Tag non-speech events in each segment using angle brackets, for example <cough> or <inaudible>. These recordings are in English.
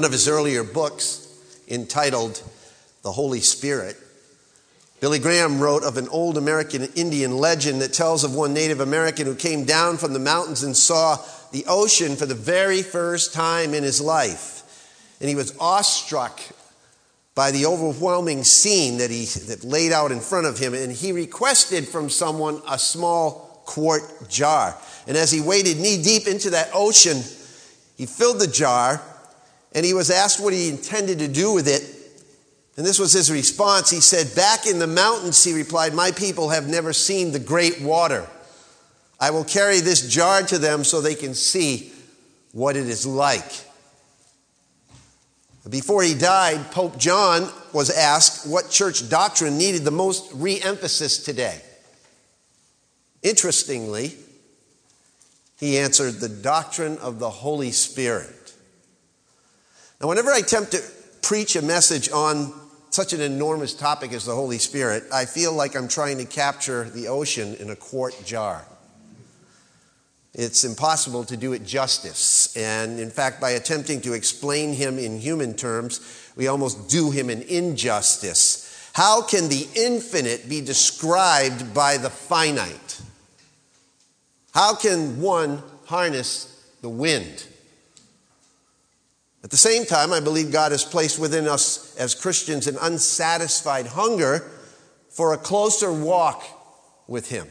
one of his earlier books entitled The Holy Spirit, Billy Graham wrote of an old American Indian legend that tells of one Native American who came down from the mountains and saw the ocean for the very first time in his life. And he was awestruck by the overwhelming scene that he that laid out in front of him. And he requested from someone a small quart jar. And as he waded knee deep into that ocean, he filled the jar and he was asked what he intended to do with it. And this was his response. He said, Back in the mountains, he replied, My people have never seen the great water. I will carry this jar to them so they can see what it is like. Before he died, Pope John was asked what church doctrine needed the most re emphasis today. Interestingly, he answered the doctrine of the Holy Spirit. Now, whenever I attempt to preach a message on such an enormous topic as the Holy Spirit, I feel like I'm trying to capture the ocean in a quart jar. It's impossible to do it justice. And in fact, by attempting to explain him in human terms, we almost do him an injustice. How can the infinite be described by the finite? How can one harness the wind? At the same time, I believe God has placed within us as Christians an unsatisfied hunger for a closer walk with Him.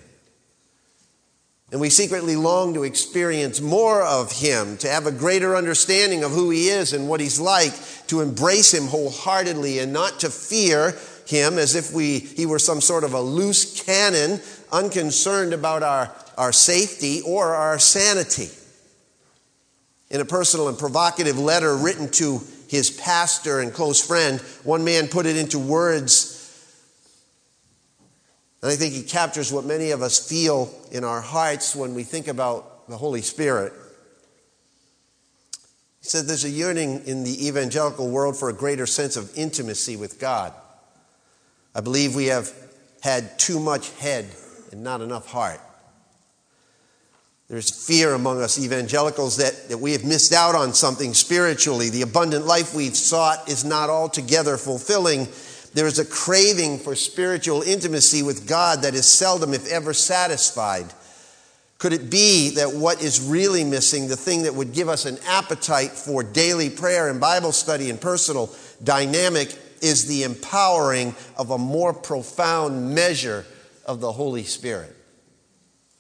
And we secretly long to experience more of Him, to have a greater understanding of who He is and what He's like, to embrace Him wholeheartedly and not to fear Him as if we, He were some sort of a loose cannon, unconcerned about our, our safety or our sanity in a personal and provocative letter written to his pastor and close friend, one man put it into words. And I think he captures what many of us feel in our hearts when we think about the Holy Spirit. He said there's a yearning in the evangelical world for a greater sense of intimacy with God. I believe we have had too much head and not enough heart. There's fear among us evangelicals that, that we have missed out on something spiritually. The abundant life we've sought is not altogether fulfilling. There is a craving for spiritual intimacy with God that is seldom, if ever, satisfied. Could it be that what is really missing, the thing that would give us an appetite for daily prayer and Bible study and personal dynamic, is the empowering of a more profound measure of the Holy Spirit?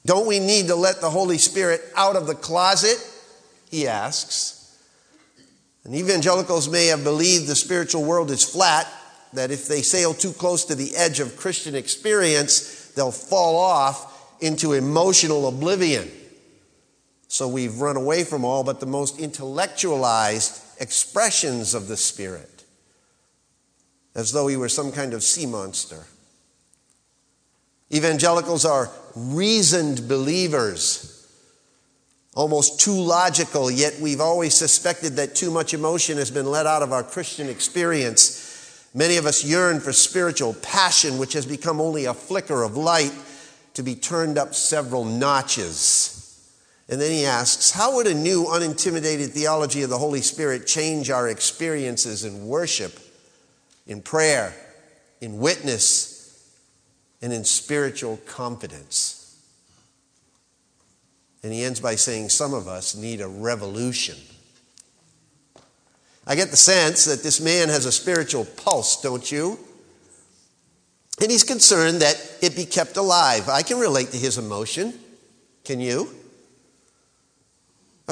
Don't we need to let the Holy Spirit out of the closet? He asks. And evangelicals may have believed the spiritual world is flat, that if they sail too close to the edge of Christian experience, they'll fall off into emotional oblivion. So we've run away from all but the most intellectualized expressions of the Spirit, as though he were some kind of sea monster. Evangelicals are reasoned believers, almost too logical, yet we've always suspected that too much emotion has been let out of our Christian experience. Many of us yearn for spiritual passion, which has become only a flicker of light to be turned up several notches. And then he asks, How would a new, unintimidated theology of the Holy Spirit change our experiences in worship, in prayer, in witness, and in spiritual confidence. And he ends by saying, Some of us need a revolution. I get the sense that this man has a spiritual pulse, don't you? And he's concerned that it be kept alive. I can relate to his emotion. Can you?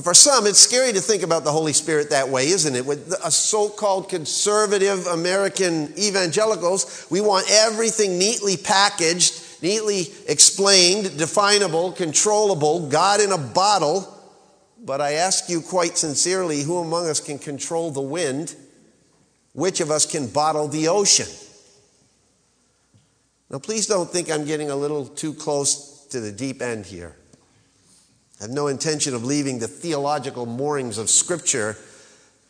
For some, it's scary to think about the Holy Spirit that way, isn't it? With a so called conservative American evangelicals, we want everything neatly packaged, neatly explained, definable, controllable, God in a bottle. But I ask you quite sincerely who among us can control the wind? Which of us can bottle the ocean? Now, please don't think I'm getting a little too close to the deep end here. I have no intention of leaving the theological moorings of Scripture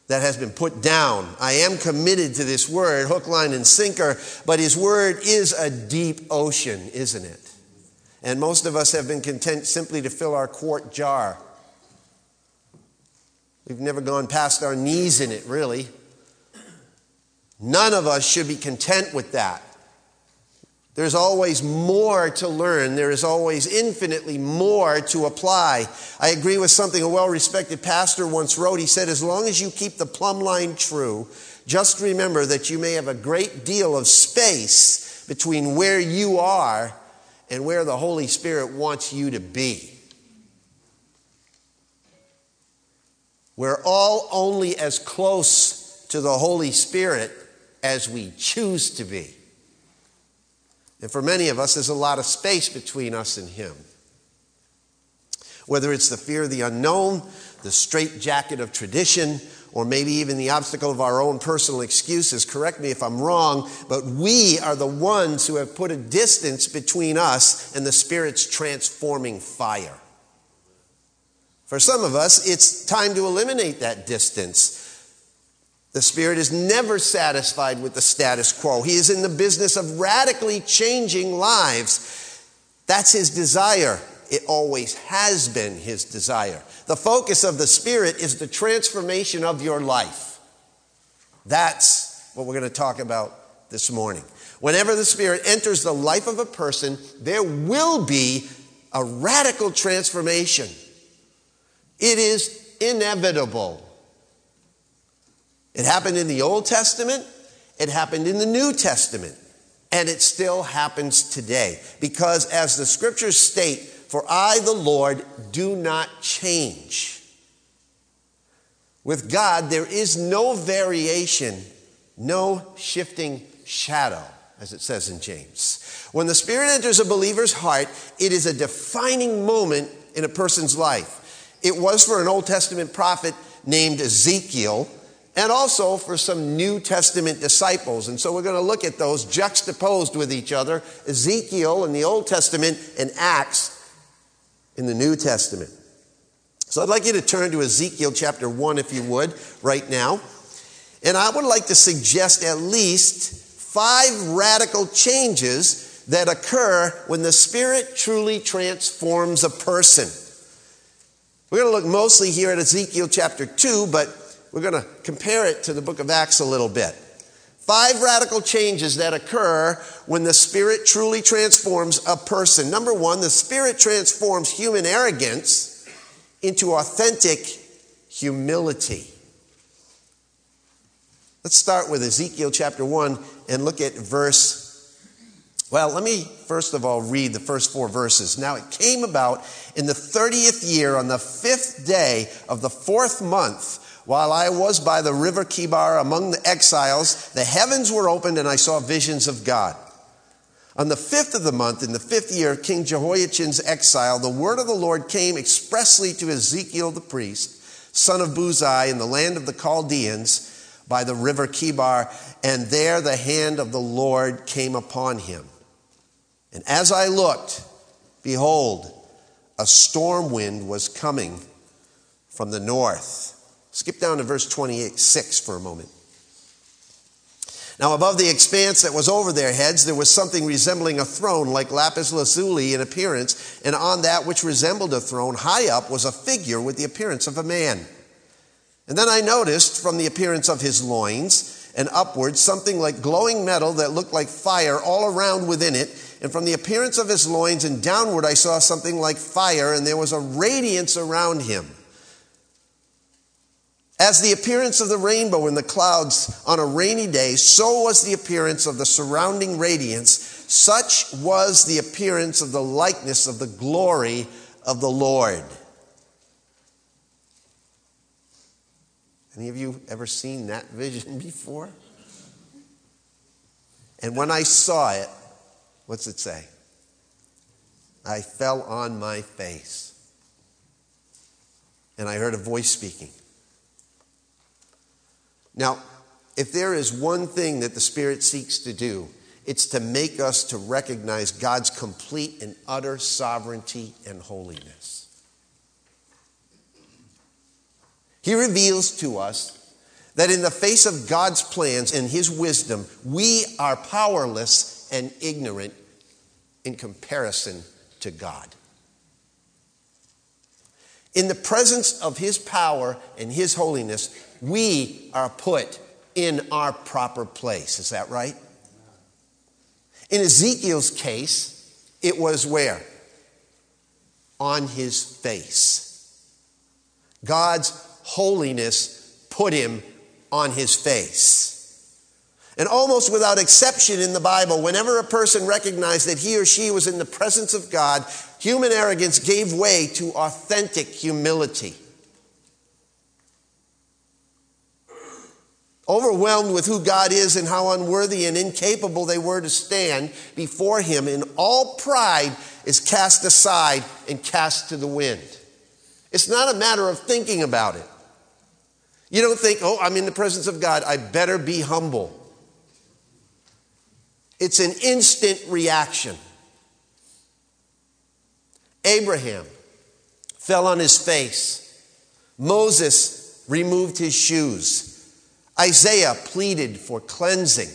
that has been put down. I am committed to this word, hook, line, and sinker, but His word is a deep ocean, isn't it? And most of us have been content simply to fill our quart jar. We've never gone past our knees in it, really. None of us should be content with that. There's always more to learn. There is always infinitely more to apply. I agree with something a well respected pastor once wrote. He said, As long as you keep the plumb line true, just remember that you may have a great deal of space between where you are and where the Holy Spirit wants you to be. We're all only as close to the Holy Spirit as we choose to be. And for many of us, there's a lot of space between us and Him. Whether it's the fear of the unknown, the straitjacket of tradition, or maybe even the obstacle of our own personal excuses. Correct me if I'm wrong, but we are the ones who have put a distance between us and the Spirit's transforming fire. For some of us, it's time to eliminate that distance. The Spirit is never satisfied with the status quo. He is in the business of radically changing lives. That's His desire. It always has been His desire. The focus of the Spirit is the transformation of your life. That's what we're going to talk about this morning. Whenever the Spirit enters the life of a person, there will be a radical transformation. It is inevitable. It happened in the Old Testament, it happened in the New Testament, and it still happens today. Because as the scriptures state, for I, the Lord, do not change. With God, there is no variation, no shifting shadow, as it says in James. When the Spirit enters a believer's heart, it is a defining moment in a person's life. It was for an Old Testament prophet named Ezekiel and also for some New Testament disciples. And so we're going to look at those juxtaposed with each other Ezekiel in the Old Testament and Acts in the New Testament. So I'd like you to turn to Ezekiel chapter 1, if you would, right now. And I would like to suggest at least five radical changes that occur when the Spirit truly transforms a person. We're going to look mostly here at Ezekiel chapter 2, but we're going to compare it to the book of Acts a little bit. Five radical changes that occur when the Spirit truly transforms a person. Number one, the Spirit transforms human arrogance into authentic humility. Let's start with Ezekiel chapter 1 and look at verse well, let me first of all read the first four verses. Now, it came about in the 30th year on the fifth day of the fourth month, while I was by the river Chebar among the exiles, the heavens were opened and I saw visions of God. On the fifth of the month, in the fifth year of King Jehoiachin's exile, the word of the Lord came expressly to Ezekiel the priest, son of Buzi, in the land of the Chaldeans by the river Chebar, and there the hand of the Lord came upon him. And as I looked, behold, a storm wind was coming from the north. Skip down to verse 28, 6 for a moment. Now, above the expanse that was over their heads, there was something resembling a throne, like lapis lazuli in appearance, and on that which resembled a throne, high up, was a figure with the appearance of a man. And then I noticed from the appearance of his loins and upwards something like glowing metal that looked like fire all around within it and from the appearance of his loins and downward, I saw something like fire, and there was a radiance around him. As the appearance of the rainbow in the clouds on a rainy day, so was the appearance of the surrounding radiance. Such was the appearance of the likeness of the glory of the Lord. Any of you ever seen that <laughs> vision before? And when I saw it, What's it say? I fell on my face. And I heard a voice speaking. Now, if there is one thing that the Spirit seeks to do, it's to make us to recognize God's complete and utter sovereignty and holiness. He reveals to us that in the face of God's plans and His wisdom, we are powerless and ignorant in comparison to God. In the presence of His power and His holiness, we are put in our proper place. Is that right? In Ezekiel's case, it was where? On his face. God's holiness put him on his face. And almost without exception in the Bible, whenever a person recognized that he or she was in the presence of God, human arrogance gave way to authentic humility. Overwhelmed with who God is and how unworthy and incapable they were to stand before Him, and all pride is cast aside and cast to the wind. It's not a matter of thinking about it. You don't think, oh, I'm in the presence of God, I better be humble. It's an instant reaction. Abraham fell on his face. Moses removed his shoes. Isaiah pleaded for cleansing.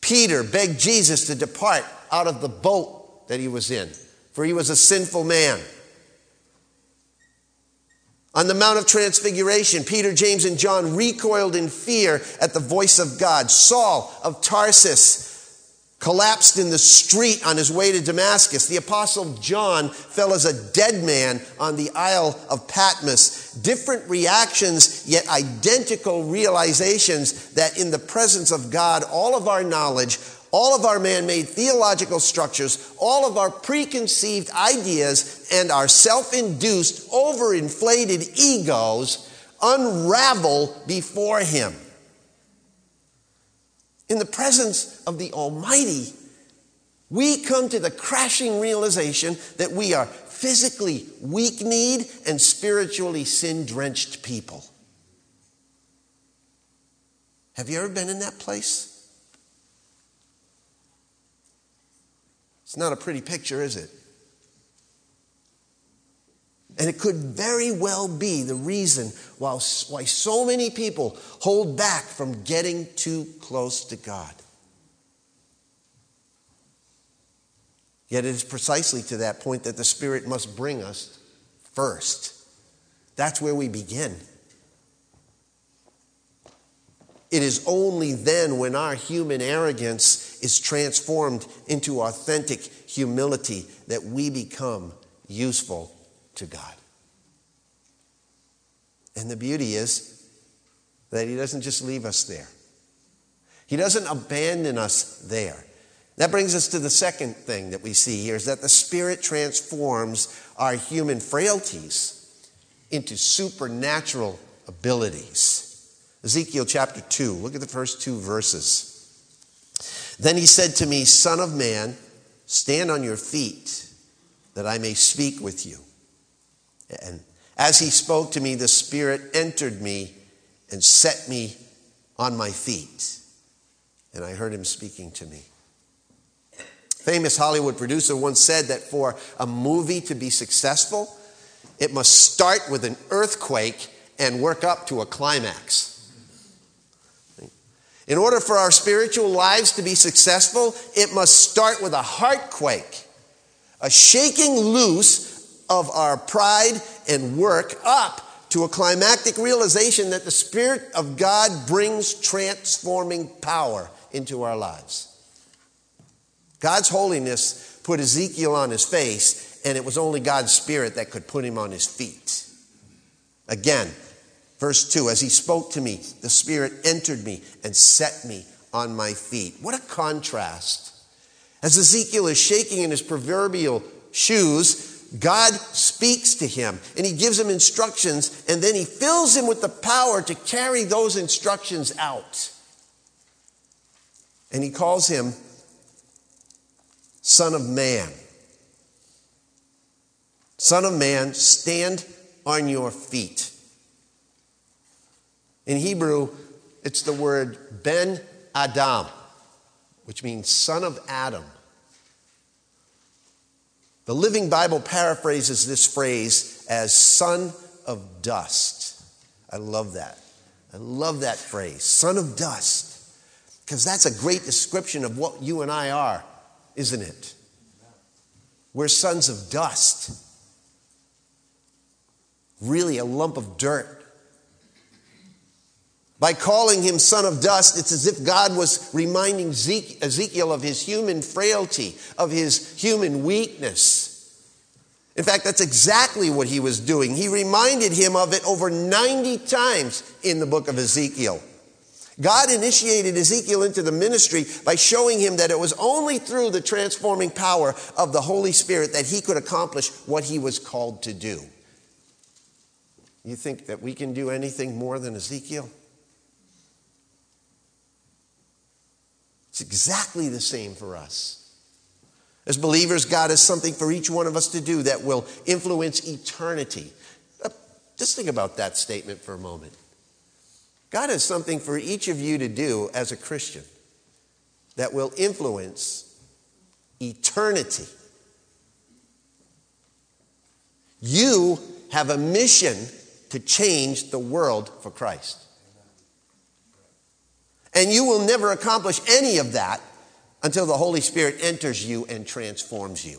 Peter begged Jesus to depart out of the boat that he was in, for he was a sinful man. On the Mount of Transfiguration, Peter, James, and John recoiled in fear at the voice of God. Saul of Tarsus collapsed in the street on his way to Damascus. The Apostle John fell as a dead man on the Isle of Patmos. Different reactions, yet identical realizations that in the presence of God, all of our knowledge, all of our man made theological structures, all of our preconceived ideas, and our self induced, overinflated egos unravel before Him. In the presence of the Almighty, we come to the crashing realization that we are physically weak kneed and spiritually sin drenched people. Have you ever been in that place? It's not a pretty picture, is it? And it could very well be the reason why, so many people hold back from getting too close to God. Yet it is precisely to that point that the Spirit must bring us first. That's where we begin. It is only then when our human arrogance is transformed into authentic humility that we become useful to God. And the beauty is that He doesn't just leave us there, He doesn't abandon us there. That brings us to the second thing that we see here is that the Spirit transforms our human frailties into supernatural abilities. Ezekiel chapter 2, look at the first two verses. Then he said to me, Son of man, stand on your feet, that I may speak with you. And as he spoke to me, the Spirit entered me and set me on my feet. And I heard him speaking to me. Famous Hollywood producer once said that for a movie to be successful, it must start with an earthquake and work up to a climax. In order for our spiritual lives to be successful, it must start with a heartquake, a shaking loose of our pride and work up to a climactic realization that the Spirit of God brings transforming power into our lives. God's holiness put Ezekiel on his face, and it was only God's Spirit that could put him on his feet. Again, verse 2 As he spoke to me, the Spirit entered me and set me on my feet. What a contrast. As Ezekiel is shaking in his proverbial shoes, God speaks to him and he gives him instructions and then he fills him with the power to carry those instructions out. And he calls him Son of Man. Son of Man, stand on your feet. In Hebrew, it's the word Ben Adam, which means son of Adam. The Living Bible paraphrases this phrase as son of dust. I love that. I love that phrase, son of dust, because that's a great description of what you and I are, isn't it? We're sons of dust. really a lump of dirt. By calling him son of dust, it's as if God was reminding Ezekiel of his human frailty, of his human weakness. In fact, that's exactly what he was doing. He reminded him of it over 90 times in the book of Ezekiel. God initiated Ezekiel into the ministry by showing him that it was only through the transforming power of the Holy Spirit that he could accomplish what he was called to do. You think that we can do anything more than Ezekiel? It's exactly the same for us. As believers, God has something for each one of us to do that will influence eternity. Uh, just think about that statement for a moment. God has something for each of you to do as a Christian that will influence eternity. You have a mission to change the world for Christ. And you will never accomplish any of that until the Holy Spirit enters you and transforms you.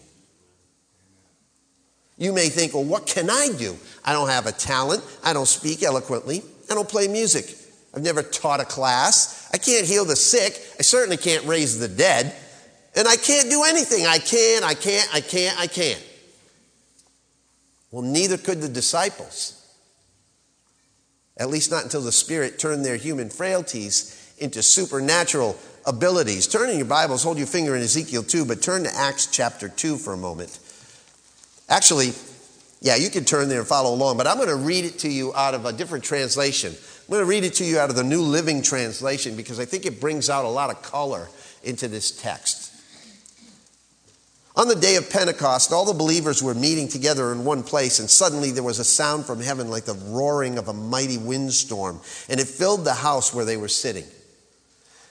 You may think, well, what can I do? I don't have a talent. I don't speak eloquently. I don't play music. I've never taught a class. I can't heal the sick. I certainly can't raise the dead. And I can't do anything. I can, I can't, I can't, I can't. Well, neither could the disciples. At least not until the Spirit turned their human frailties into supernatural abilities. Turn in your Bibles, hold your finger in Ezekiel 2, but turn to Acts chapter 2 for a moment. Actually, yeah, you can turn there and follow along, but I'm going to read it to you out of a different translation. I'm going to read it to you out of the New Living Translation because I think it brings out a lot of color into this text. On the day of Pentecost, all the believers were meeting together in one place, and suddenly there was a sound from heaven like the roaring of a mighty windstorm, and it filled the house where they were sitting.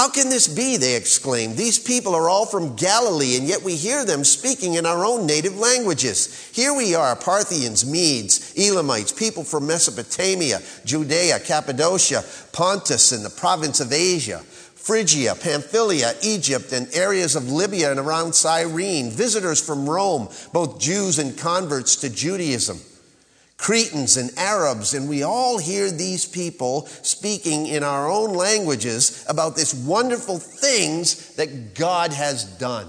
How can this be? They exclaimed. These people are all from Galilee, and yet we hear them speaking in our own native languages. Here we are Parthians, Medes, Elamites, people from Mesopotamia, Judea, Cappadocia, Pontus, and the province of Asia, Phrygia, Pamphylia, Egypt, and areas of Libya and around Cyrene, visitors from Rome, both Jews and converts to Judaism. Cretans and Arabs, and we all hear these people speaking in our own languages about this wonderful things that God has done.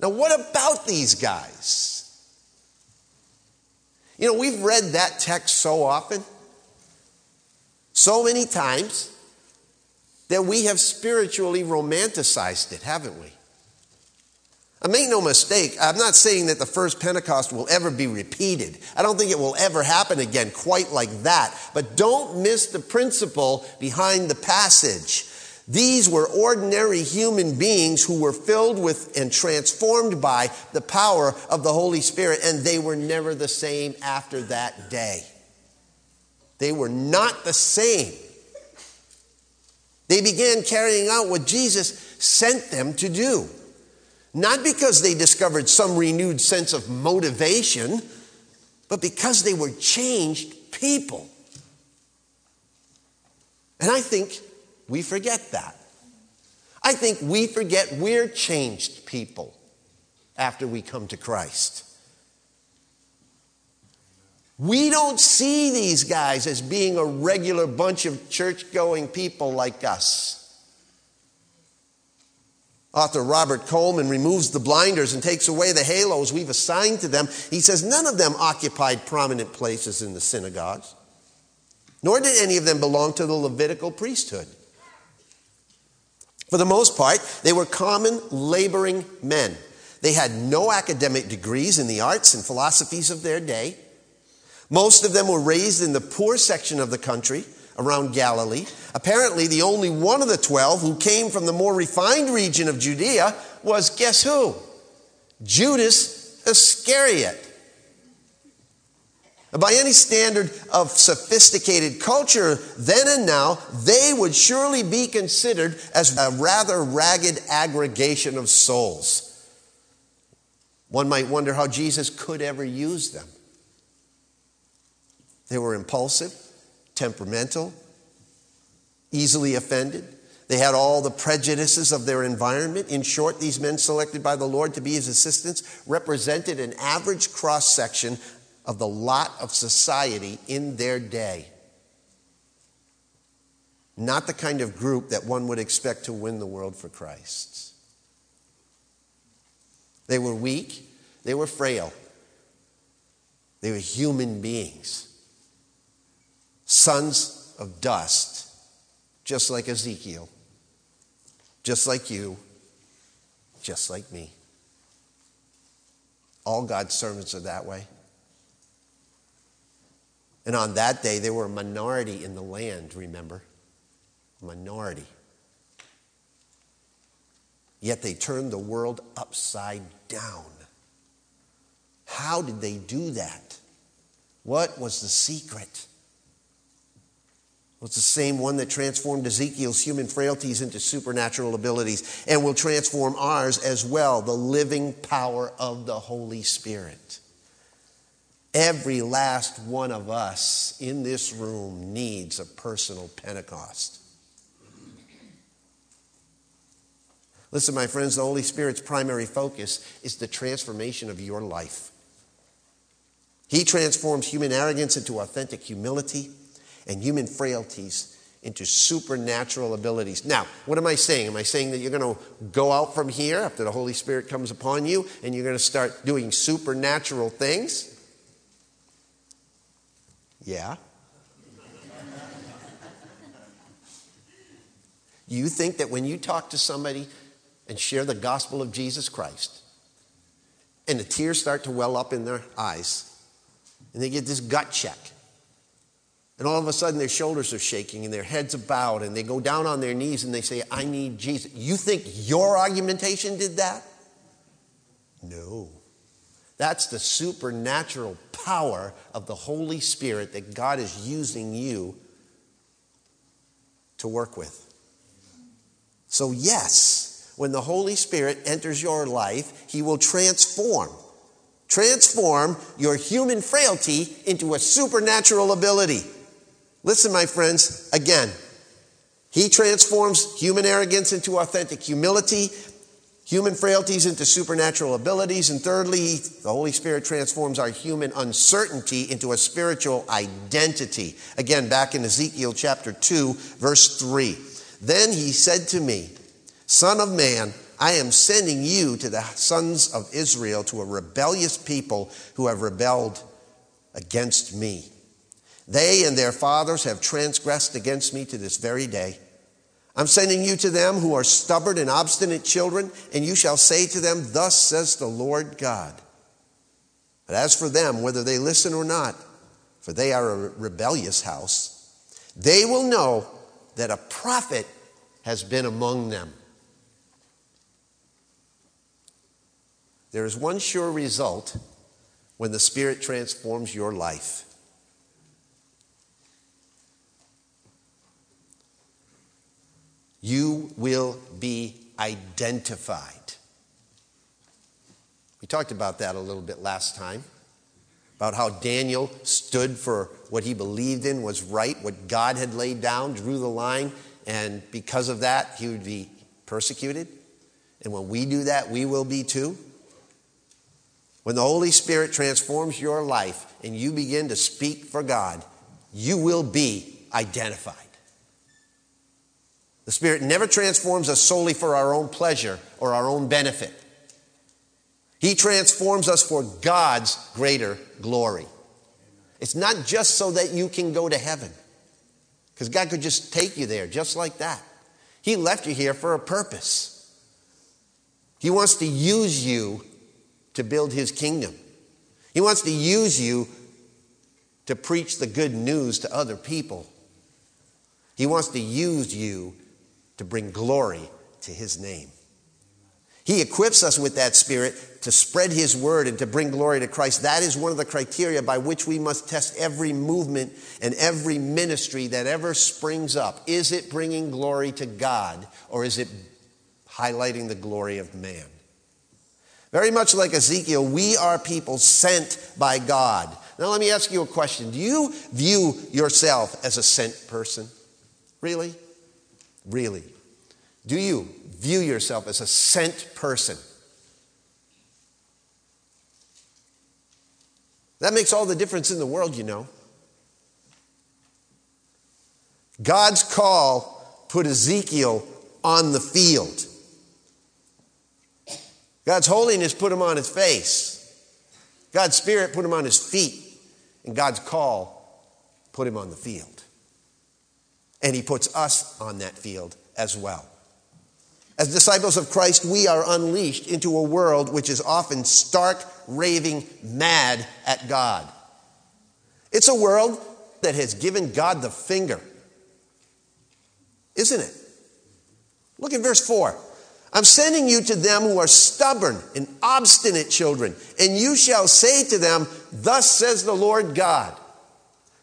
Now, what about these guys? You know, we've read that text so often, so many times, that we have spiritually romanticized it, haven't we? And make no mistake, I'm not saying that the first Pentecost will ever be repeated. I don't think it will ever happen again quite like that. But don't miss the principle behind the passage. These were ordinary human beings who were filled with and transformed by the power of the Holy Spirit, and they were never the same after that day. They were not the same. They began carrying out what Jesus sent them to do. Not because they discovered some renewed sense of motivation, but because they were changed people. And I think we forget that. I think we forget we're changed people after we come to Christ. We don't see these guys as being a regular bunch of church going people like us. Author Robert Coleman removes the blinders and takes away the halos we've assigned to them. He says none of them occupied prominent places in the synagogues, nor did any of them belong to the Levitical priesthood. For the most part, they were common laboring men. They had no academic degrees in the arts and philosophies of their day. Most of them were raised in the poor section of the country around Galilee. Apparently, the only one of the twelve who came from the more refined region of Judea was guess who? Judas Iscariot. By any standard of sophisticated culture, then and now, they would surely be considered as a rather ragged aggregation of souls. One might wonder how Jesus could ever use them. They were impulsive, temperamental, easily offended. They had all the prejudices of their environment. In short, these men selected by the Lord to be his assistants represented an average cross section of the lot of society in their day. Not the kind of group that one would expect to win the world for Christ. They were weak, they were frail, they were human beings, sons of dust, just like Ezekiel, just like you, just like me. All God's servants are that way. And on that day, they were a minority in the land, remember? Minority. Yet they turned the world upside down. How did they do that? What was the secret? Well, it's the same one that transformed Ezekiel's human frailties into supernatural abilities and will transform ours as well the living power of the Holy Spirit. Every last one of us in this room needs a personal Pentecost. Listen, my friends, the Holy Spirit's primary focus is the transformation of your life. He transforms human arrogance into authentic humility and human frailties into supernatural abilities. Now, what am I saying? Am I saying that you're going to go out from here after the Holy Spirit comes upon you and you're going to start doing supernatural things? Yeah. <laughs> you think that when you talk to somebody and share the gospel of Jesus Christ, and the tears start to well up in their eyes, and they get this gut check, and all of a sudden their shoulders are shaking and their heads are bowed, and they go down on their knees and they say, I need Jesus. You think your argumentation did that? No. That's the supernatural power of the Holy Spirit that God is using you to work with. So, yes, when the Holy Spirit enters your life, He will transform. Transform your human frailty into a supernatural ability. Listen, my friends, again, He transforms human arrogance into authentic humility human frailties into supernatural abilities. And thirdly, the Holy Spirit transforms our human uncertainty into a spiritual identity. Again, back in Ezekiel chapter 2, verse 3. Then he said to me, Son of man, I am sending you to the sons of Israel, to a rebellious people who have rebelled against me. They and their fathers have transgressed against me to this very day. I'm sending you to them who are stubborn and obstinate children, and you shall say to them, Thus says the Lord God. But as for them, whether they listen or not, for they are a rebellious house, they will know that a prophet has been among them. There is one sure result when the Spirit transforms your life. You will be identified. We talked about that a little bit last time, about how Daniel stood for what he believed in was right, what God had laid down, drew the line, and because of that, he would be persecuted. And when we do that, we will be too. When the Holy Spirit transforms your life and you begin to speak for God, you will be identified. The Spirit never transforms us solely for our own pleasure or our own benefit. He transforms us for God's greater glory. It's not just so that you can go to heaven, because God could just take you there just like that. He left you here for a purpose. He wants to use you to build His kingdom, He wants to use you to preach the good news to other people. He wants to use you to bring glory to his name. He equips us with that spirit to spread his word and to bring glory to Christ, that is one of the criteria by which we must test every movement and every ministry that ever springs up. Is it bringing glory to God or is it highlighting the glory of man? Very much like Ezekiel, we are people sent by God. Now, let me ask you a question. Do you view yourself as a sent person? Really? Really? Do you view yourself as a sent person? That makes all the difference in the world, you know. God's call put Ezekiel on the field. God's holiness put him on his face. God's spirit put him on his feet. And God's call put him on the field. And he puts us on that field as well. As disciples of Christ, we are unleashed into a world which is often stark, raving mad at God. It's a world that has given God the finger, isn't it? Look at verse 4. I'm sending you to them who are stubborn and obstinate children, and you shall say to them, Thus says the Lord God.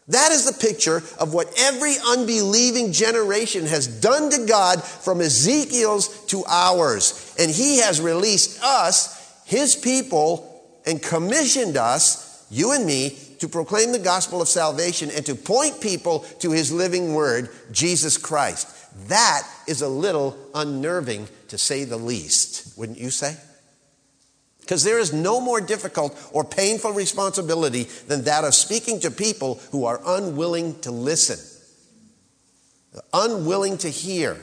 That is the picture of what every unbelieving generation has done to God from Ezekiel's to ours. And he has released us, his people, and commissioned us, you and me, to proclaim the gospel of salvation and to point people to his living word, Jesus Christ. That is a little unnerving to say the least, wouldn't you say? Because there is no more difficult or painful responsibility than that of speaking to people who are unwilling to listen, unwilling to hear.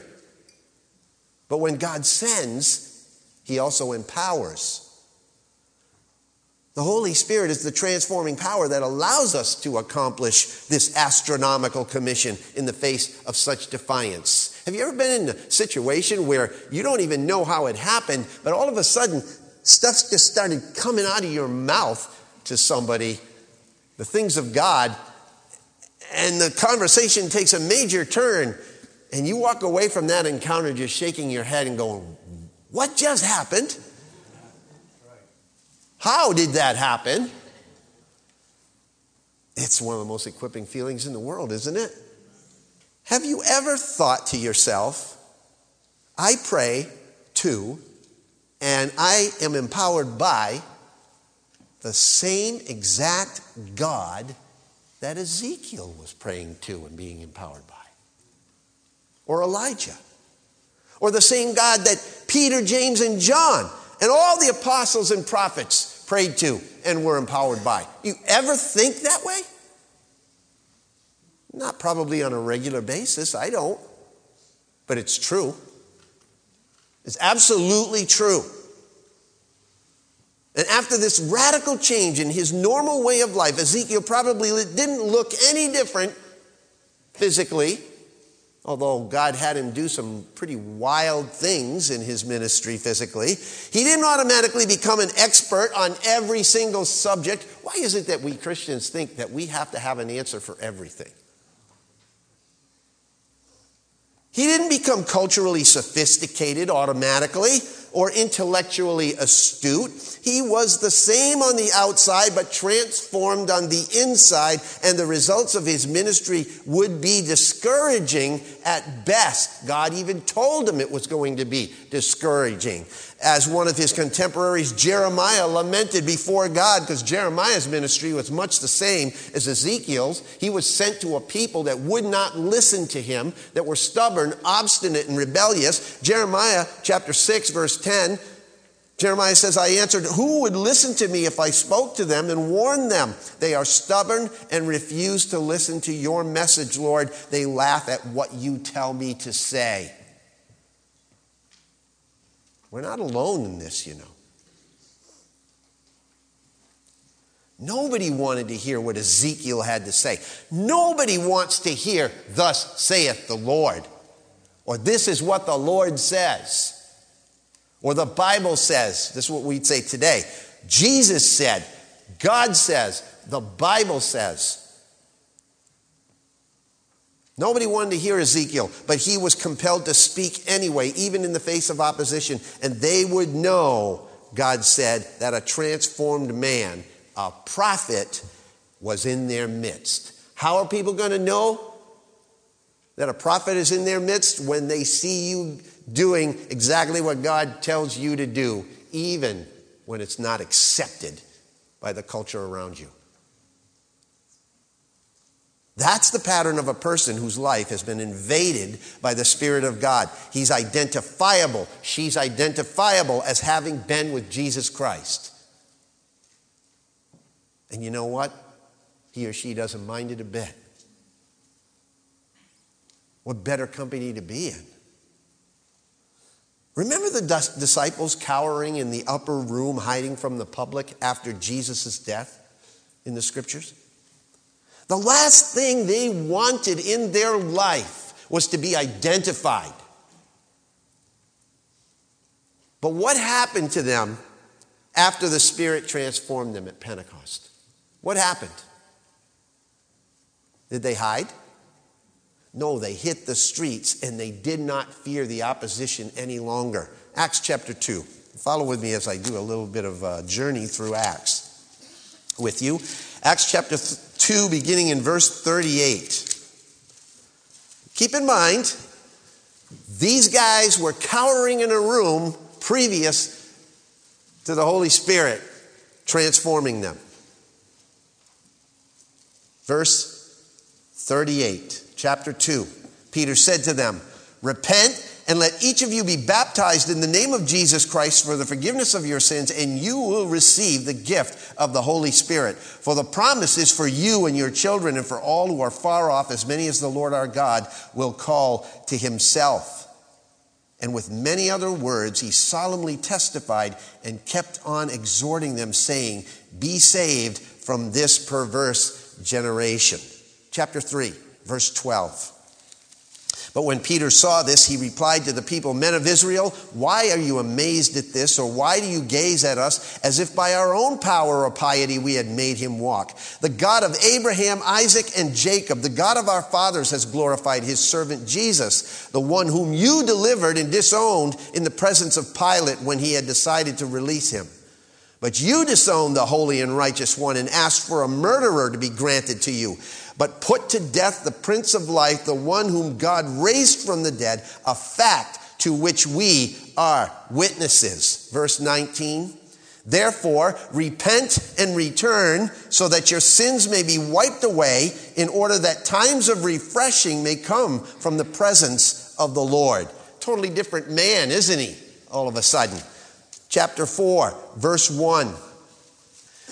But when God sends, He also empowers. The Holy Spirit is the transforming power that allows us to accomplish this astronomical commission in the face of such defiance. Have you ever been in a situation where you don't even know how it happened, but all of a sudden stuff's just started coming out of your mouth to somebody, the things of God, and the conversation takes a major turn, and you walk away from that encounter just shaking your head and going, What just happened? How did that happen? It's one of the most equipping feelings in the world, isn't it? Have you ever thought to yourself, I pray to and I am empowered by the same exact God that Ezekiel was praying to and being empowered by, or Elijah, or the same God that Peter, James, and John and all the apostles and prophets prayed to and were empowered by. You ever think that way? Not probably on a regular basis, I don't, but it's true. It's absolutely true. And after this radical change in his normal way of life, Ezekiel probably didn't look any different physically, although God had him do some pretty wild things in his ministry physically. He didn't automatically become an expert on every single subject. Why is it that we Christians think that we have to have an answer for everything? He didn't become culturally sophisticated automatically or intellectually astute. He was the same on the outside, but transformed on the inside, and the results of his ministry would be discouraging at best. God even told him it was going to be discouraging as one of his contemporaries, Jeremiah, lamented before God because Jeremiah's ministry was much the same as Ezekiel's. He was sent to a people that would not listen to him, that were stubborn, obstinate, and rebellious. Jeremiah chapter 6, verse 10. Jeremiah says, I answered, Who would listen to me if I spoke to them and warned them? They are stubborn and refuse to listen to your message, Lord. They laugh at what you tell me to say. We're not alone in this, you know. Nobody wanted to hear what Ezekiel had to say. Nobody wants to hear, Thus saith the Lord, or This is what the Lord says, or the Bible says. This is what we'd say today. Jesus said, God says, the Bible says. Nobody wanted to hear Ezekiel, but he was compelled to speak anyway, even in the face of opposition, and they would know God said that a transformed man, a prophet, was in their midst. How are people going to know that a prophet is in their midst? When they see you doing exactly what God tells you to do, even when it's not accepted by the culture around you. That's the pattern of a person whose life has been invaded by the Spirit of God. He's identifiable. She's identifiable as having been with Jesus Christ. And you know what? He or she doesn't mind it a bit. What better company to be in? Remember the disciples cowering in the upper room, hiding from the public after Jesus' death in the scriptures? The last thing they wanted in their life was to be identified. But what happened to them after the Spirit transformed them at Pentecost? What happened? Did they hide? No, they hit the streets and they did not fear the opposition any longer. Acts chapter 2. Follow with me as I do a little bit of a journey through Acts with you. Acts chapter 2, beginning in verse 38. Keep in mind, these guys were cowering in a room previous to the Holy Spirit transforming them. Verse 38 chapter 2. Peter said to them, Repent and let each of you be baptized in the name of Jesus Christ for the forgiveness of your sins, and you will receive the gift of the Holy Spirit. For the promise is for you and your children, and for all who are far off, as many as the Lord our God will call to himself. And with many other words, he solemnly testified and kept on exhorting them, saying, Be saved from this perverse generation. Chapter 3 verse 12. But when Peter saw this, he replied to the people, Men of Israel, why are you amazed at this? Or why do you gaze at us as if by our own power or piety we had made him walk? The God of Abraham, Isaac, and Jacob, the God of our fathers, has glorified his servant Jesus, the one whom you delivered and disowned in the presence of Pilate when he had decided to release him. But you disowned the holy and righteous one and asked for a murderer to be granted to you but put to death the Prince of Life, the one whom God raised from the dead, a fact to which we are witnesses. Verse 19. Therefore, repent and return so that your sins may be wiped away in order that times of refreshing may come from the presence of the Lord. Totally different man, isn't he? All of a sudden. Chapter 4, verse 1.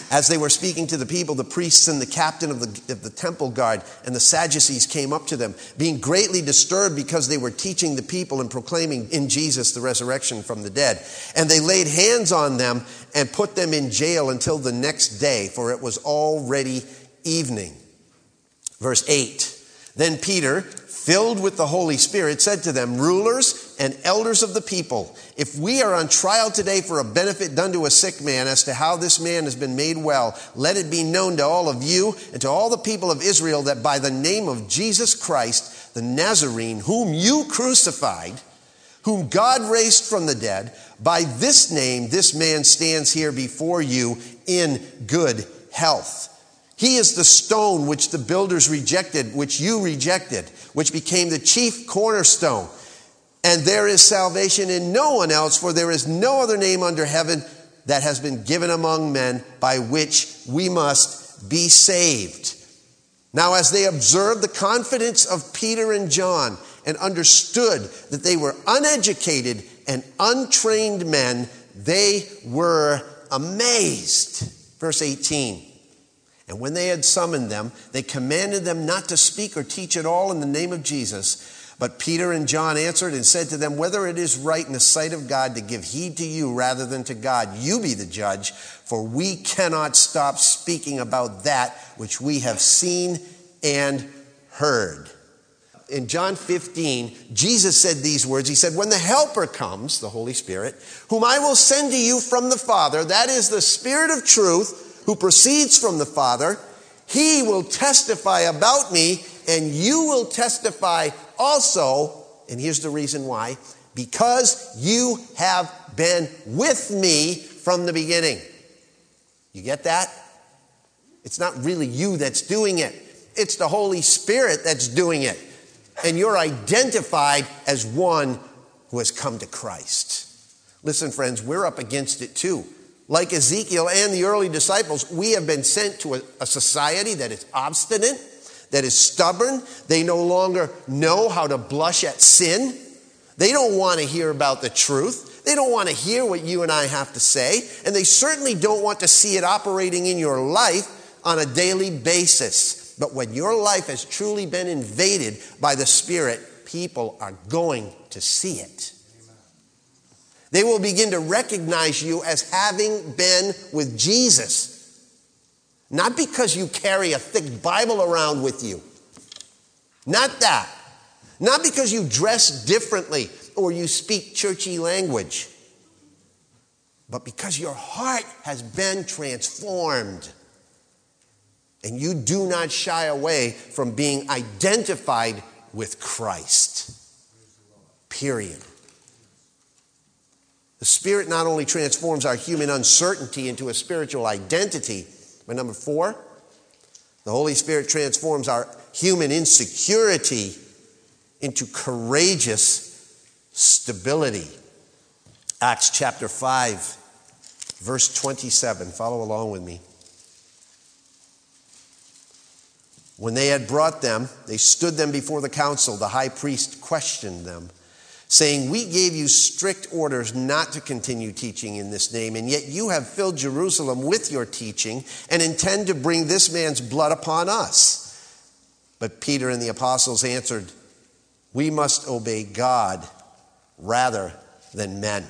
As they were speaking to the people, the priests and the captain of the, of the temple guard and the Sadducees came up to them, being greatly disturbed because they were teaching the people and proclaiming in Jesus the resurrection from the dead. And they laid hands on them and put them in jail until the next day, for it was already evening. Verse 8 Then Peter, filled with the Holy Spirit, said to them, Rulers and elders of the people, if we are on trial today for a benefit done to a sick man as to how this man has been made well, let it be known to all of you and to all the people of Israel that by the name of Jesus Christ, the Nazarene, whom you crucified, whom God raised from the dead, by this name this man stands here before you in good health. He is the stone which the builders rejected, which you rejected, which became the chief cornerstone. And there is salvation in no one else, for there is no other name under heaven that has been given among men by which we must be saved. Now, as they observed the confidence of Peter and John and understood that they were uneducated and untrained men, they were amazed. Verse 18. And when they had summoned them, they commanded them not to speak or teach at all in the name of Jesus. But Peter and John answered and said to them, Whether it is right in the sight of God to give heed to you rather than to God, you be the judge, for we cannot stop speaking about that which we have seen and heard. In John 15, Jesus said these words. He said, When the Helper comes, the Holy Spirit, whom I will send to you from the Father, that is the Spirit of truth, who proceeds from the Father, he will testify about me, and you will testify also. And here's the reason why because you have been with me from the beginning. You get that? It's not really you that's doing it, it's the Holy Spirit that's doing it. And you're identified as one who has come to Christ. Listen, friends, we're up against it too. Like Ezekiel and the early disciples, we have been sent to a, a society that is obstinate, that is stubborn. They no longer know how to blush at sin. They don't want to hear about the truth. They don't want to hear what you and I have to say. And they certainly don't want to see it operating in your life on a daily basis. But when your life has truly been invaded by the Spirit, people are going to see it. They will begin to recognize you as having been with Jesus. Not because you carry a thick Bible around with you. Not that. Not because you dress differently or you speak churchy language. But because your heart has been transformed. And you do not shy away from being identified with Christ. Period. The Spirit not only transforms our human uncertainty into a spiritual identity, but number four, the Holy Spirit transforms our human insecurity into courageous stability. Acts chapter 5, verse 27. Follow along with me. When they had brought them, they stood them before the council. The high priest questioned them saying, We gave you strict orders not to continue teaching in this name, and yet you have filled Jerusalem with your teaching and intend to bring this man's blood upon us. But Peter and the apostles answered, We must obey God rather than men.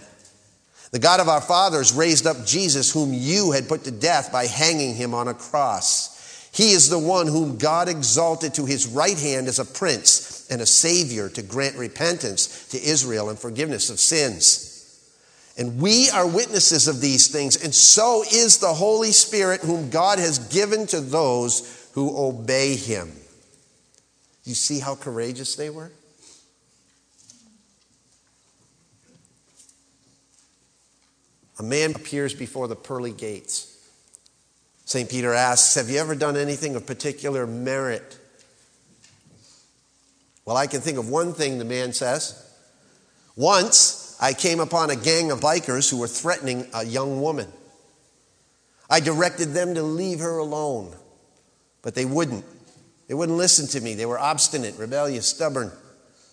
The God of our fathers raised up Jesus, whom you had put to death by hanging him on a cross. He is the one whom God exalted to his right hand as a prince and a savior to grant repentance to Israel and forgiveness of sins. And we are witnesses of these things, and so is the Holy Spirit, whom God has given to those who obey him. You see how courageous they were? A man appears before the pearly gates. St. Peter asks, Have you ever done anything of particular merit? Well, I can think of one thing the man says. Once I came upon a gang of bikers who were threatening a young woman. I directed them to leave her alone, but they wouldn't. They wouldn't listen to me. They were obstinate, rebellious, stubborn.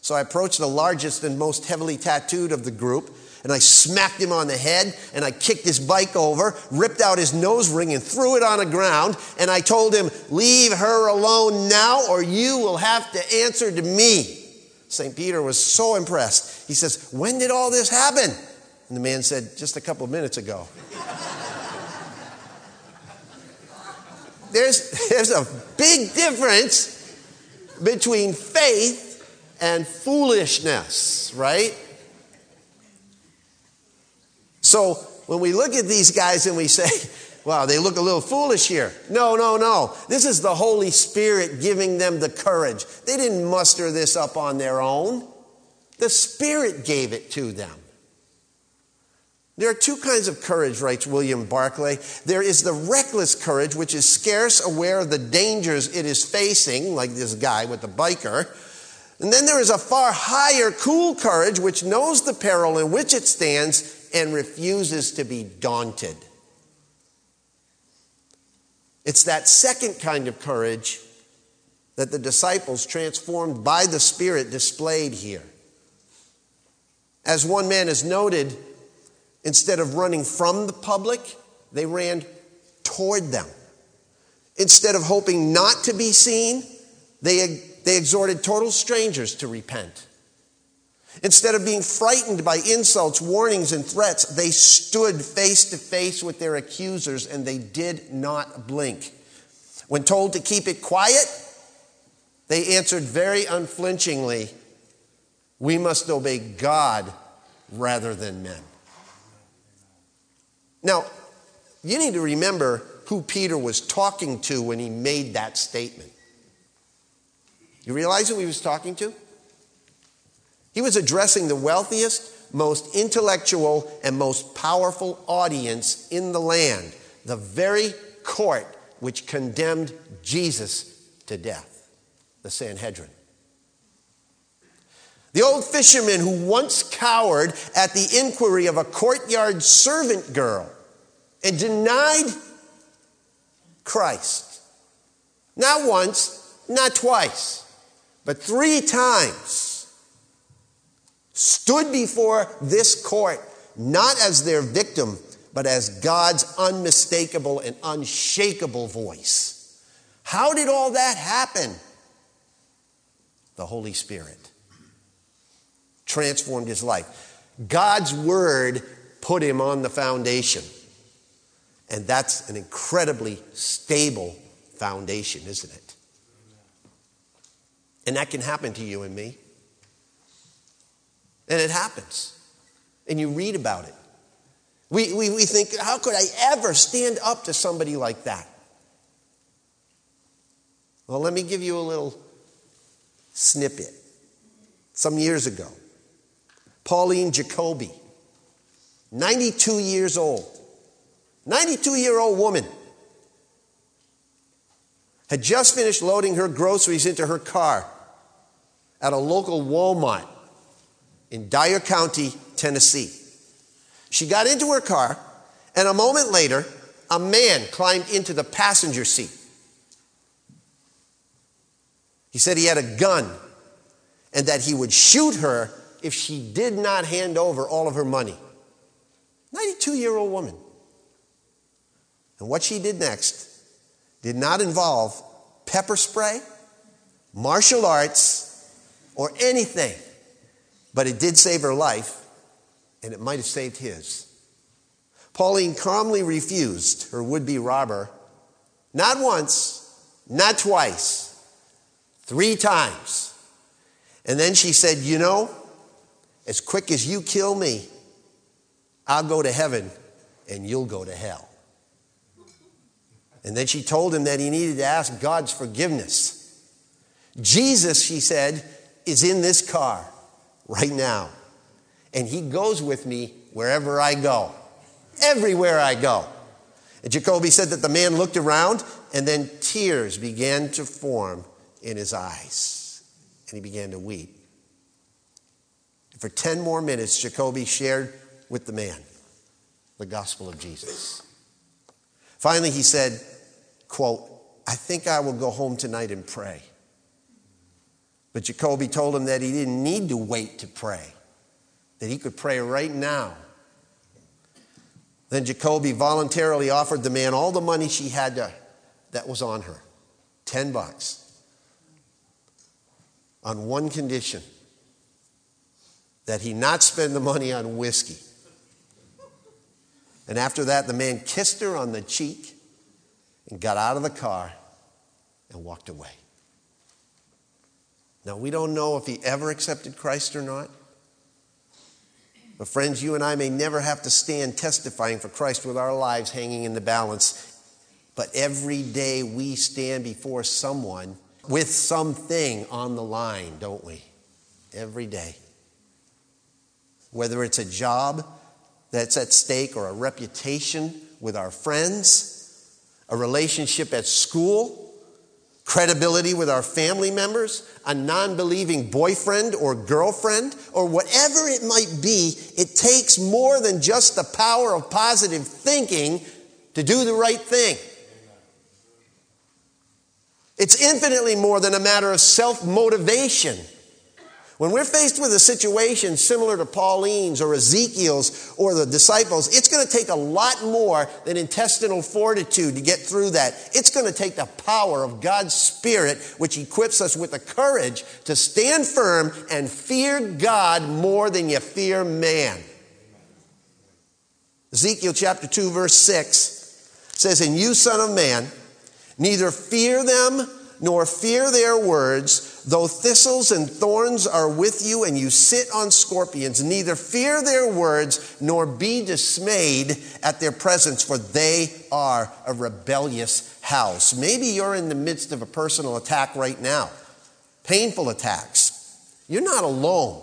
So I approached the largest and most heavily tattooed of the group and I smacked him on the head and I kicked his bike over, ripped out his nose ring and threw it on the ground. And I told him, Leave her alone now or you will have to answer to me. St. Peter was so impressed. He says, When did all this happen? And the man said, Just a couple of minutes ago. <laughs> there's, there's a big difference between faith and foolishness, right? So when we look at these guys and we say, <laughs> wow, they look a little foolish here. No, no, no. This is the Holy Spirit giving them the courage. They didn't muster this up on their own, the Spirit gave it to them. There are two kinds of courage, writes William Barclay. There is the reckless courage, which is scarce aware of the dangers it is facing, like this guy with the biker. And then there is a far higher, cool courage, which knows the peril in which it stands and refuses to be daunted. It's that second kind of courage that the disciples, transformed by the Spirit, displayed here. As one man has noted, instead of running from the public, they ran toward them. Instead of hoping not to be seen, they, they exhorted total strangers to repent. Instead of being frightened by insults, warnings, and threats, they stood face to face with their accusers and they did not blink. When told to keep it quiet, they answered very unflinchingly, We must obey God rather than men. Now, you need to remember who Peter was talking to when he made that statement. You realize who he was talking to? He was addressing the wealthiest, most intellectual, and most powerful audience in the land, the very court which condemned Jesus to death, the Sanhedrin. The old fisherman who once cowered at the inquiry of a courtyard servant girl and denied Christ. Not once, not twice, but three times stood before this court, not as their victim, but as God's unmistakable and unshakable voice. How did all that happen? The Holy Spirit transformed his life. God's word put him on the foundation. And that's an incredibly stable foundation, isn't it? And that can happen to you and me. And it happens. And you read about it. We, we, we think, how could I ever stand up to somebody like that? Well, let me give you a little snippet. Some years ago, Pauline Jacoby, 92 years old, 92 year old woman, had just finished loading her groceries into her car at a local Walmart in Dyer County, Tennessee. She got into her car, and a moment later, a man climbed into the passenger seat. He said he had a gun and that he would shoot her if she did not hand over all of her money. 92 year old woman. And what she did next did not involve pepper spray, martial arts, or anything, but it did save her life, and it might have saved his. Pauline calmly refused her would be robber not once, not twice, three times. And then she said, You know, as quick as you kill me, I'll go to heaven and you'll go to hell. And then she told him that he needed to ask God's forgiveness. Jesus, she said, is in this car right now. And he goes with me wherever I go, everywhere I go. And Jacoby said that the man looked around and then tears began to form in his eyes. And he began to weep. For 10 more minutes, Jacoby shared with the man the gospel of Jesus. Finally, he said, quote, I think I will go home tonight and pray. But Jacoby told him that he didn't need to wait to pray, that he could pray right now. Then Jacoby voluntarily offered the man all the money she had to, that was on her 10 bucks on one condition that he not spend the money on whiskey. And after that, the man kissed her on the cheek and got out of the car and walked away. Now, we don't know if he ever accepted Christ or not. But, friends, you and I may never have to stand testifying for Christ with our lives hanging in the balance. But every day we stand before someone with something on the line, don't we? Every day whether it's a job that's at stake or a reputation with our friends, a relationship at school, credibility with our family members, a non believing boyfriend or girlfriend, or whatever it might be, it takes more than just the power of positive thinking to do the right thing. It's infinitely more than a matter of self motivation. When we're faced with a situation similar to Pauline's or Ezekiel's or the disciples, it's going to take a lot more than intestinal fortitude to get through that. It's going to take the power of God's Spirit, which equips us with the courage to stand firm and fear God more than you fear man. Ezekiel chapter 2, verse 6 says, And you, son of man, neither fear them nor fear their words Though thistles and thorns are with you and you sit on scorpions, neither fear their words nor be dismayed at their presence, for they are a rebellious house. Maybe you're in the midst of a personal attack right now, painful attacks. You're not alone.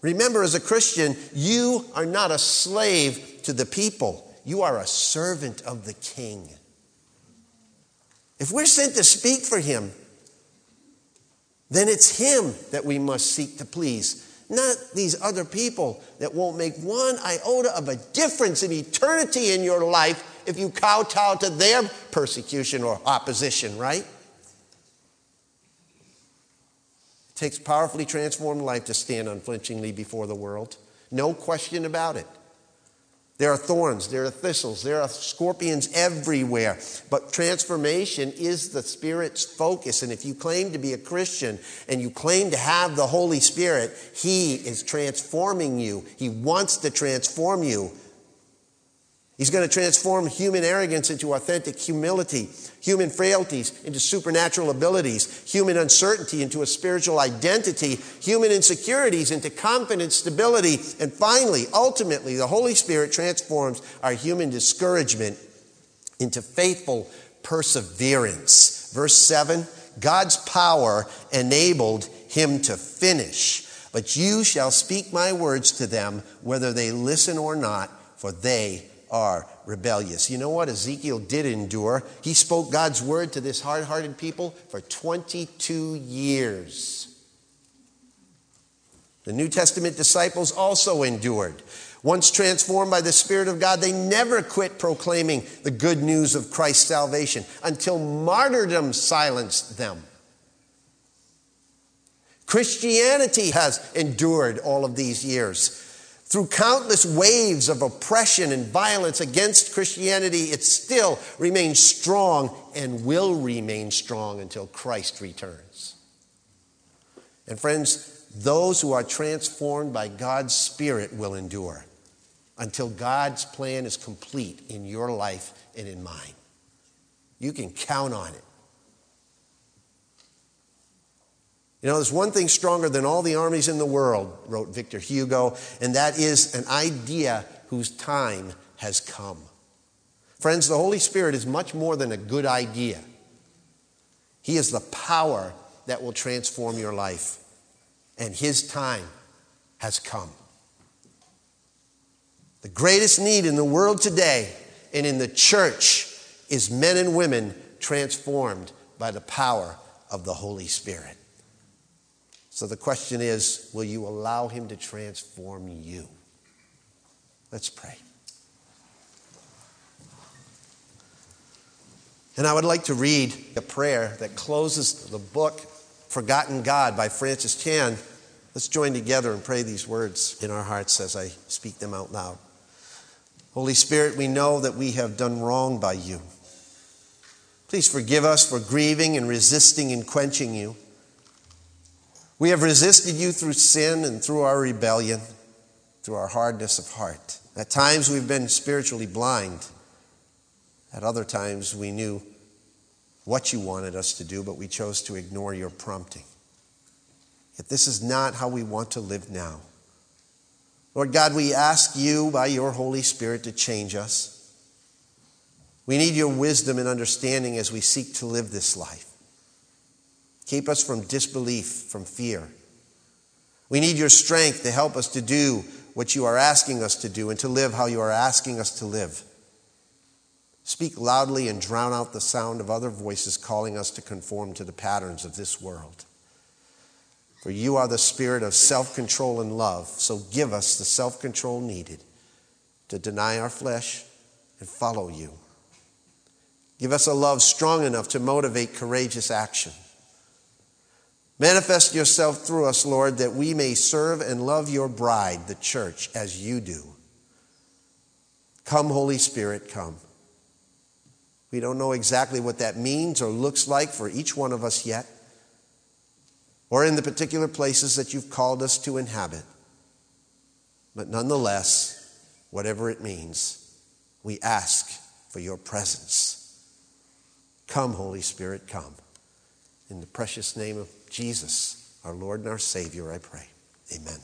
Remember, as a Christian, you are not a slave to the people, you are a servant of the king. If we're sent to speak for him, then it's him that we must seek to please, not these other people that won't make one iota of a difference in eternity in your life if you kowtow to their persecution or opposition, right? It takes powerfully transformed life to stand unflinchingly before the world. No question about it. There are thorns, there are thistles, there are scorpions everywhere. But transformation is the Spirit's focus. And if you claim to be a Christian and you claim to have the Holy Spirit, He is transforming you. He wants to transform you. He's going to transform human arrogance into authentic humility, human frailties into supernatural abilities, human uncertainty into a spiritual identity, human insecurities into confident stability, and finally, ultimately, the Holy Spirit transforms our human discouragement into faithful perseverance. Verse 7 God's power enabled him to finish. But you shall speak my words to them, whether they listen or not, for they are rebellious. You know what Ezekiel did endure? He spoke God's word to this hard hearted people for 22 years. The New Testament disciples also endured. Once transformed by the Spirit of God, they never quit proclaiming the good news of Christ's salvation until martyrdom silenced them. Christianity has endured all of these years. Through countless waves of oppression and violence against Christianity, it still remains strong and will remain strong until Christ returns. And friends, those who are transformed by God's Spirit will endure until God's plan is complete in your life and in mine. You can count on it. You know, there's one thing stronger than all the armies in the world, wrote Victor Hugo, and that is an idea whose time has come. Friends, the Holy Spirit is much more than a good idea. He is the power that will transform your life, and His time has come. The greatest need in the world today and in the church is men and women transformed by the power of the Holy Spirit. So the question is will you allow Him to transform you? Let's pray. And I would like to read a prayer that closes the book Forgotten God by Francis Chan. Let's join together and pray these words in our hearts as I speak them out loud. Holy Spirit, we know that we have done wrong by you. Please forgive us for grieving and resisting and quenching you. We have resisted you through sin and through our rebellion, through our hardness of heart. At times we've been spiritually blind. At other times we knew what you wanted us to do, but we chose to ignore your prompting. Yet this is not how we want to live now. Lord God, we ask you by your Holy Spirit to change us. We need your wisdom and understanding as we seek to live this life. Keep us from disbelief, from fear. We need your strength to help us to do what you are asking us to do and to live how you are asking us to live. Speak loudly and drown out the sound of other voices calling us to conform to the patterns of this world. For you are the spirit of self control and love, so give us the self control needed to deny our flesh and follow you. Give us a love strong enough to motivate courageous action. Manifest yourself through us, Lord, that we may serve and love your bride, the church, as you do. Come, Holy Spirit, come. We don't know exactly what that means or looks like for each one of us yet, or in the particular places that you've called us to inhabit. But nonetheless, whatever it means, we ask for your presence. Come, Holy Spirit, come. In the precious name of Jesus, our Lord and our Savior, I pray. Amen.